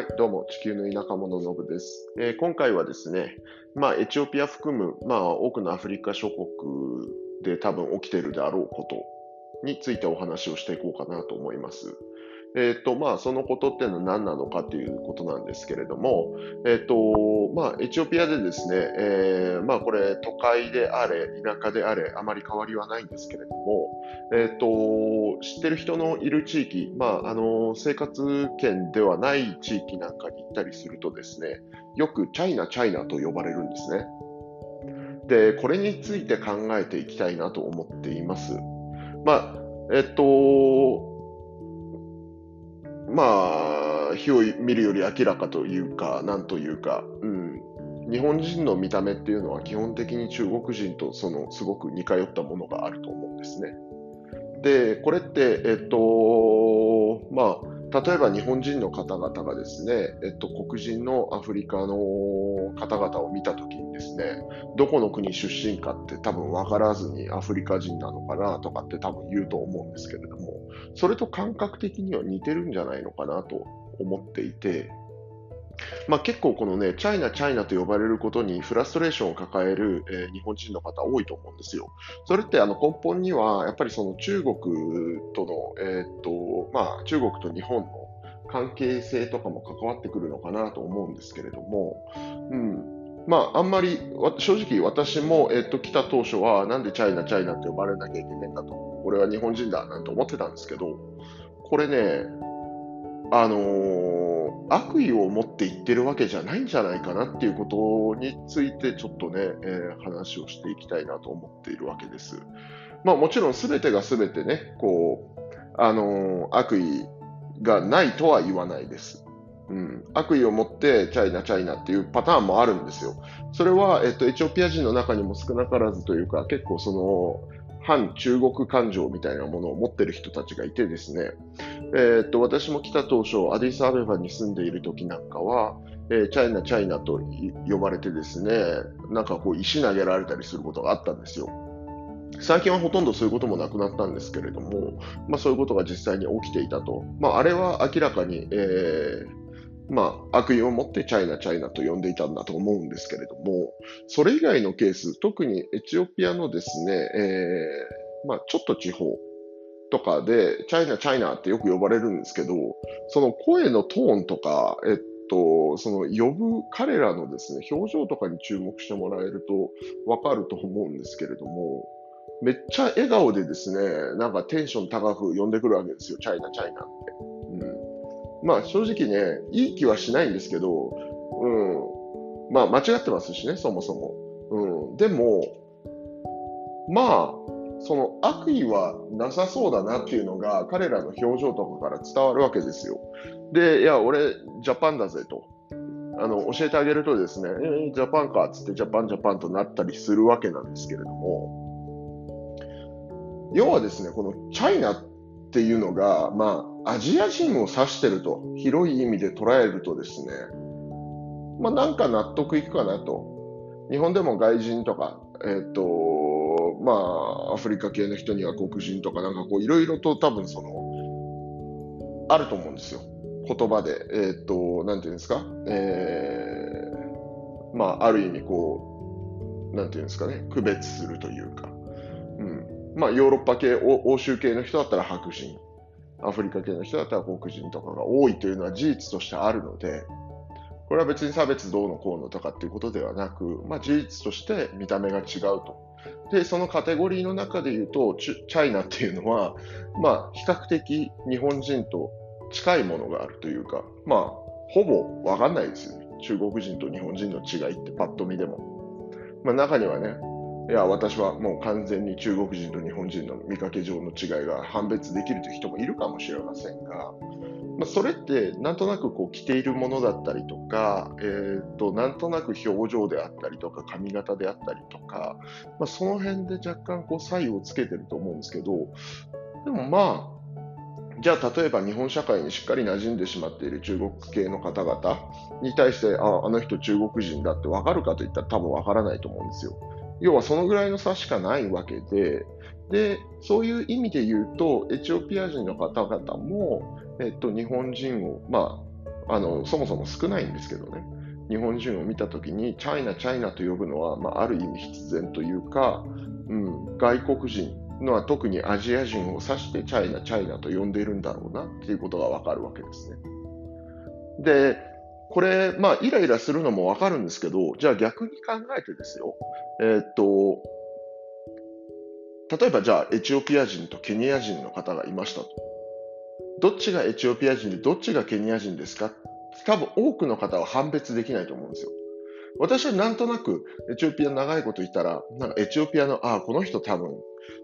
はい、どうも、地球の田舎者のぶです、えー今回はですね、まあ、エチオピア含む、まあ、多くのアフリカ諸国で多分起きてるであろうことについてお話をしていこうかなと思います。えっ、と、まあ、そのことっていうのは何なのかということなんですけれども、えっ、と、まあ、エチオピアでですね、えーまあ、これ、都会であれ、田舎であれ、あまり変わりはないんですけれども、えっ、と、知ってる人のいる地域、まあ、あの、生活圏ではない地域なんかに行ったりするとですね、よくチャイナ、チャイナと呼ばれるんですね。で、これについて考えていきたいなと思っています。まあ、えっと、まあ、火を見るより明らかというか、なんというか、うん、日本人の見た目っていうのは基本的に中国人とそのすごく似通ったものがあると思うんですね。で、これって、えっと、まあ、例えば日本人の方々がですね、えっと、黒人のアフリカの方々を見た時にですね、どこの国出身かって多分分からずにアフリカ人なのかなとかって多分言うと思うんですけれども、それと感覚的には似てるんじゃないのかなと思っていて、まあ、結構このね、チャイナ、チャイナと呼ばれることにフラストレーションを抱える、えー日本人の方多いと思うんですよ。それってあの根本には、やっぱりその中国との、えーっと、まあ、中国と日本の関係性とかも関わってくるのかなと思うんですけれども、うん。まあ、あんまり、正直私も、えっと、来た当初は、なんでチャイナ、チャイナって呼ばれなきゃいけないんだと。俺は日本人だ、なんて思ってたんですけど、これね、あのー悪意を持って言ってるわけじゃないんじゃないかなっていうことについてちょっとね、えー話をしていきたいなと思っているわけです。まあもちろん全てが全てね、こう、あのー悪意がないとは言わないです。うん、悪意を持ってチャイナ、チャイナっていうパターンもあるんですよ。それは、えっと、エチオピア人の中にも少なからずというか、結構その、反中国感情みたいなものを持ってる人たちがいてですね、えーっと私も来た当初、アディスアベバに住んでいる時なんかは、えーチャイナ、チャイナと呼ばれてですね、なんかこう石投げられたりすることがあったんですよ。最近はほとんどそういうこともなくなったんですけれども、まあ、そういうことが実際に起きていたと。まあ、あれは明らかに、えーまあ、悪意を持ってチャイナ、チャイナと呼んでいたんだと思うんですけれども、それ以外のケース、特にエチオピアのですね、えーまあ、ちょっと地方とかで、チャイナ、チャイナってよく呼ばれるんですけど、その声のトーンとか、えっと、その呼ぶ彼らのですね、表情とかに注目してもらえるとわかると思うんですけれども、めっちゃ笑顔でですね、なんかテンション高く呼んでくるわけですよ、チャイナ、チャイナって。まあ正直ね、いい気はしないんですけど、うん。まあ間違ってますしね、そもそも。うん。でも、まあ、その悪意はなさそうだなっていうのが彼らの表情とかから伝わるわけですよ。で、いや、俺、ジャパンだぜと。あの、教えてあげるとですね、ジャパンかっつってジャパンジャパンとなったりするわけなんですけれども、要はですね、このチャイナっていうのが、まあ、アジア人を指してると、広い意味で捉えるとですね、まあ、なんか納得いくかなと。日本でも外人とか、えっ、と、まあ、アフリカ系の人には黒人とか、なんかこう、いろいろと多分その、あると思うんですよ。言葉で、えっ、と、なんていうんですか、えー、まあ、ある意味こう、なんていうんですかね、区別するというか、うん。まあ、ヨーロッパ系、欧州系の人だったら白人、アフリカ系の人だったら黒人とかが多いというのは事実としてあるので、これは別に差別どうのこうのとかっていうことではなく、まあ、事実として見た目が違うと。で、そのカテゴリーの中で言うと、チャイナっていうのは、まあ、比較的日本人と近いものがあるというか、まあ、ほぼわかんないですよね。中国人と日本人の違いってパッと見でも。まあ、中にはね、いや、私はもう完全に中国人と日本人の見かけ上の違いが判別できるという人もいるかもしれませんが、まあ、それってなんとなくこう着ているものだったりとか、えー、となんとなく表情であったりとか髪型であったりとか、まあ、その辺で若干こう差異をつけてると思うんですけどでもまあじゃあ例えば日本社会にしっかり馴染んでしまっている中国系の方々に対してああの人中国人だって分かるかといったら多分分からないと思うんですよ。要はそのぐらいの差しかないわけででそういう意味で言うとエチオピア人の方々もえっと、日本人を、まああのそもそも少ないんですけどね。日本人を見たときに、チャイナ、チャイナと呼ぶのは、まあ、ある意味必然というか、うん、外国人のは特にアジア人を指してチャイナ、チャイナと呼んでいるんだろうなっていうことがわかるわけですね。で、これ、まあ、イライラするのもわかるんですけど、じゃあ逆に考えてですよ。えー、っと、例えばじゃあエチオピア人とケニア人の方がいましたと。どっちがエチオピア人でどっちがケニア人ですか？多分多くの方は判別できないと思うんですよ。私はなんとなくエチオピア長いこといたら、なんかエチオピアの、ああ、この人多分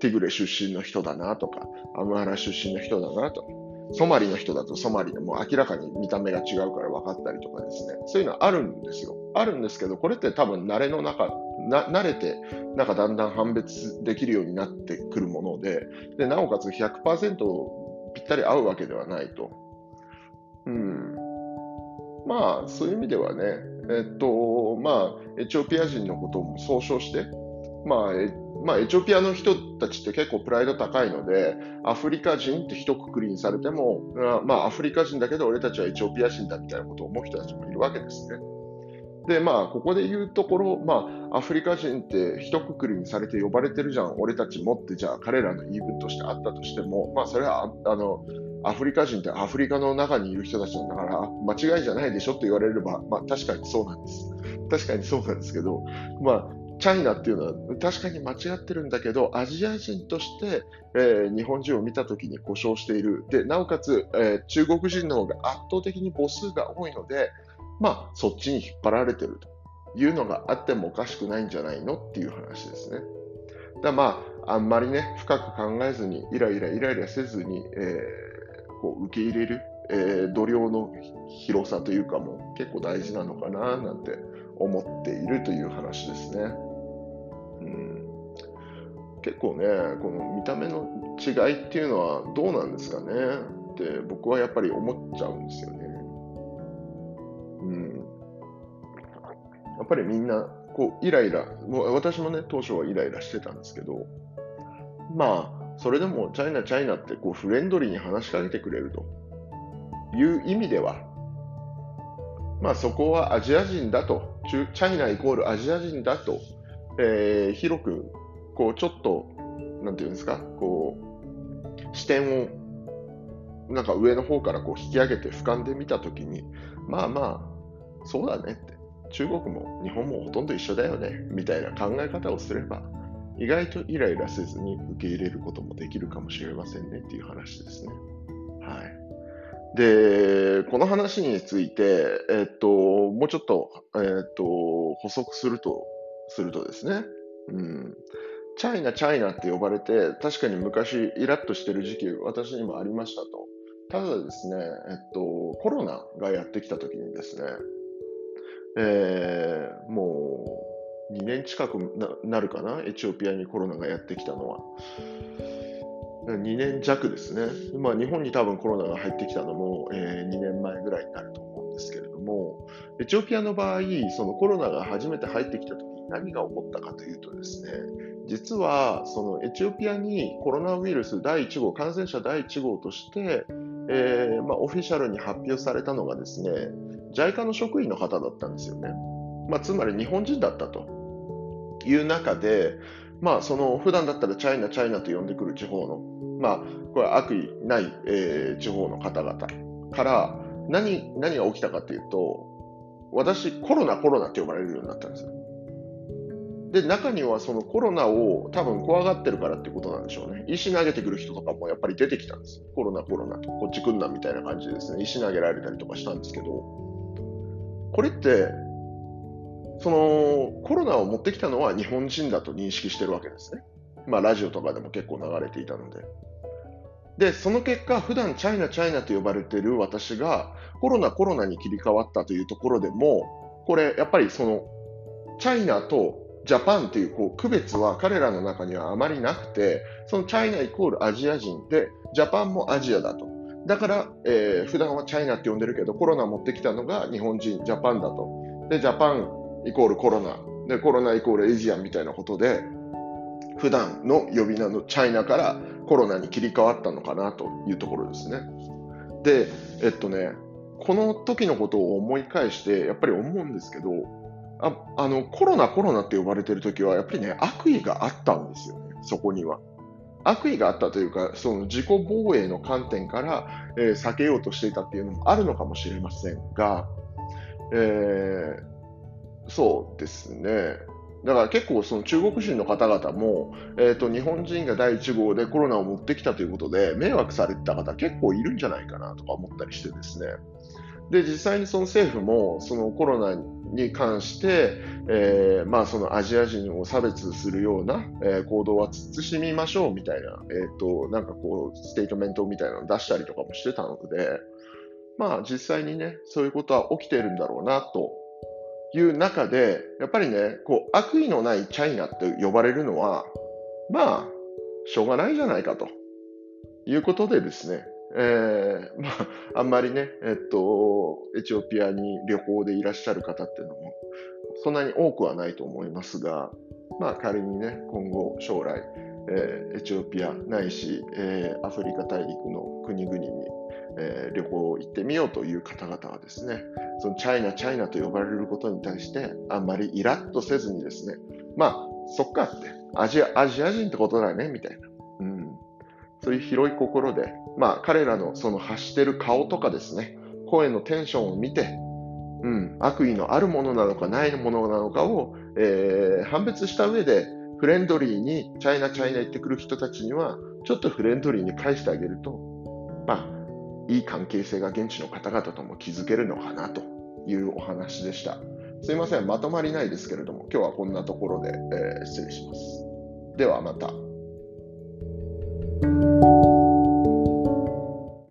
ティグレ出身の人だなとか、アムハラ出身の人だなとか、ソマリの人だとソマリでも明らかに見た目が違うから分かったりとかですね、そういうのはあるんですよ。あるんですけど、これって多分慣れの中、な慣れて、なんかだんだん判別できるようになってくるもので、でなおかつ100%ぴったり合うわけではないと。うん。まあ、そういう意味ではね、えっと、まあ、エチオピア人のことも総称して、まあ、まあ、エチオピアの人たちって結構プライド高いので、アフリカ人って一括りにされても、まあ、アフリカ人だけど俺たちはエチオピア人だみたいなことを思う人たちもいるわけですね。で、まあ、ここで言うところ、まあ、アフリカ人って一括りにされて呼ばれてるじゃん、俺たちもって、じゃあ彼らの言い分としてあったとしても、まあ、それは、あの、アフリカ人ってアフリカの中にいる人たちだから、間違いじゃないでしょって言われれば、まあ、確かにそうなんです。確かにそうなんですけど、まあ、チャイナっていうのは確かに間違ってるんだけど、アジア人として、えー、日本人を見たときに故障している。で、なおかつ、えー、中国人の方が圧倒的に母数が多いので、まあ、そっちに引っ張られてるというのがあってもおかしくないんじゃないのっていう話ですね。だまあ、あんまりね、深く考えずに、イライライライラせずに、えー、こう受け入れる、えー、度量の広さというかも結構大事なのかななんて思っているという話ですね。結構ね、この見た目の違いっていうのはどうなんですかね。って僕はやっぱり思っちゃうんですよね。うん。やっぱりみんな、こう、イライラ、もう私もね、当初はイライラしてたんですけど、まあ、それでもチャイナ、チャイナってこうフレンドリーに話しかけてくれると。いう意味では、まあそこはアジア人だと、チャイナイコールアジア人だと、えー、広くこう、ちょっと、なんていうんですか、こう、視点を、なんか上の方からこう引き上げて俯瞰で見たときに、まあまあ、そうだねって、中国も日本もほとんど一緒だよね、みたいな考え方をすれば、意外とイライラせずに受け入れることもできるかもしれませんねっていう話ですね。はい。で、この話について、えっと、もうちょっと、えっと、補足すると、するとですね、うん、チャイナ、チャイナって呼ばれて、確かに昔イラッとしてる時期、私にもありましたと。ただですね、えっと、コロナがやってきた時にですね、えー、もう2年近くなるかな、エチオピアにコロナがやってきたのは。2年弱ですね。まあ、日本に多分コロナが入ってきたのも、えー、2年前ぐらいになると思うんですけれども、エチオピアの場合、そのコロナが初めて入ってきた時に何が起こったかというとですね、実はそのエチオピアにコロナウイルス第1号、感染者第1号として、えー、まあ、オフィシャルに発表されたのがですね、JICA の職員の方だったんですよね。まあ、つまり日本人だったという中で、まあ、その普段だったらチャイナ、チャイナと呼んでくる地方の、まあ、これ悪意ない、えー、地方の方々から何何が起きたかというと、私、コロナ、コロナって呼ばれるようになったんですよ。で、中にはそのコロナを多分怖がってるからってことなんでしょうね。石投げてくる人とかもやっぱり出てきたんです。コロナ、コロナと、こっち来んなみたいな感じでですね、石投げられたりとかしたんですけど、これって、そのコロナを持ってきたのは日本人だと認識してるわけですね。まあラジオとかでも結構流れていたので。で、その結果、普段チャイナ、チャイナと呼ばれている私がコロナ、コロナに切り替わったというところでも、これやっぱりそのチャイナとジャパンっていうこう区別は彼らの中にはあまりなくて、そのチャイナイコールアジア人で、ジャパンもアジアだと。だから、えー、普段はチャイナって呼んでるけど、コロナ持ってきたのが日本人、ジャパンだと。で、ジャパンイコールコロナ。で、コロナイコールエジアンみたいなことで、普段の呼び名のチャイナからコロナに切り替わったのかなというところですね。で、えっとね、この時のことを思い返して、やっぱり思うんですけど、ああのコロナ、コロナって呼ばれてる時は、やっぱりね、悪意があったんですよね、そこには。悪意があったというか、その自己防衛の観点から、えー、避けようとしていたっていうのもあるのかもしれませんが、えー、そうですね。だから結構その中国人の方々も、えーと、日本人が第1号でコロナを持ってきたということで迷惑されてた方結構いるんじゃないかなとか思ったりしてですね。で、実際にその政府もそのコロナに関して、えー、まあそのアジア人を差別するような、行動は慎みましょうみたいな、え、ー、と、なんかこう、ステートメントみたいなのを出したりとかもしてたので、まあ実際にね、そういうことは起きているんだろうなという中で、やっぱりね、こう、悪意のないチャイナって呼ばれるのは、まあ、しょうがないじゃないかと。いうことでですね、えー、まあ、あんまりね、えっと、エチオピアに旅行でいらっしゃる方っていうのも、そんなに多くはないと思いますが、まあ、仮にね、今後、将来、えー、エチオピアないし、えー、アフリカ大陸の国々に、えー、旅行行ってみようという方々はですね、そのチャイナ、チャイナと呼ばれることに対して、あんまりイラッとせずにですね、まあ、そっかって、アジアアジア人ってことだね、みたいな。うん。そういう広い心で、まあ、彼らのその発してる顔とかですね、声のテンションを見て、うん、悪意のあるものなのかないものなのかを、えー、判別した上で、フレンドリーにチャイナ、チャイナ言ってくる人たちには、ちょっとフレンドリーに返してあげると、まあ、いい関係性が現地の方々とも築けるのかなというお話でした。すいません、まとまりないですけれども、今日はこんなところで、えー、失礼します。ではまた。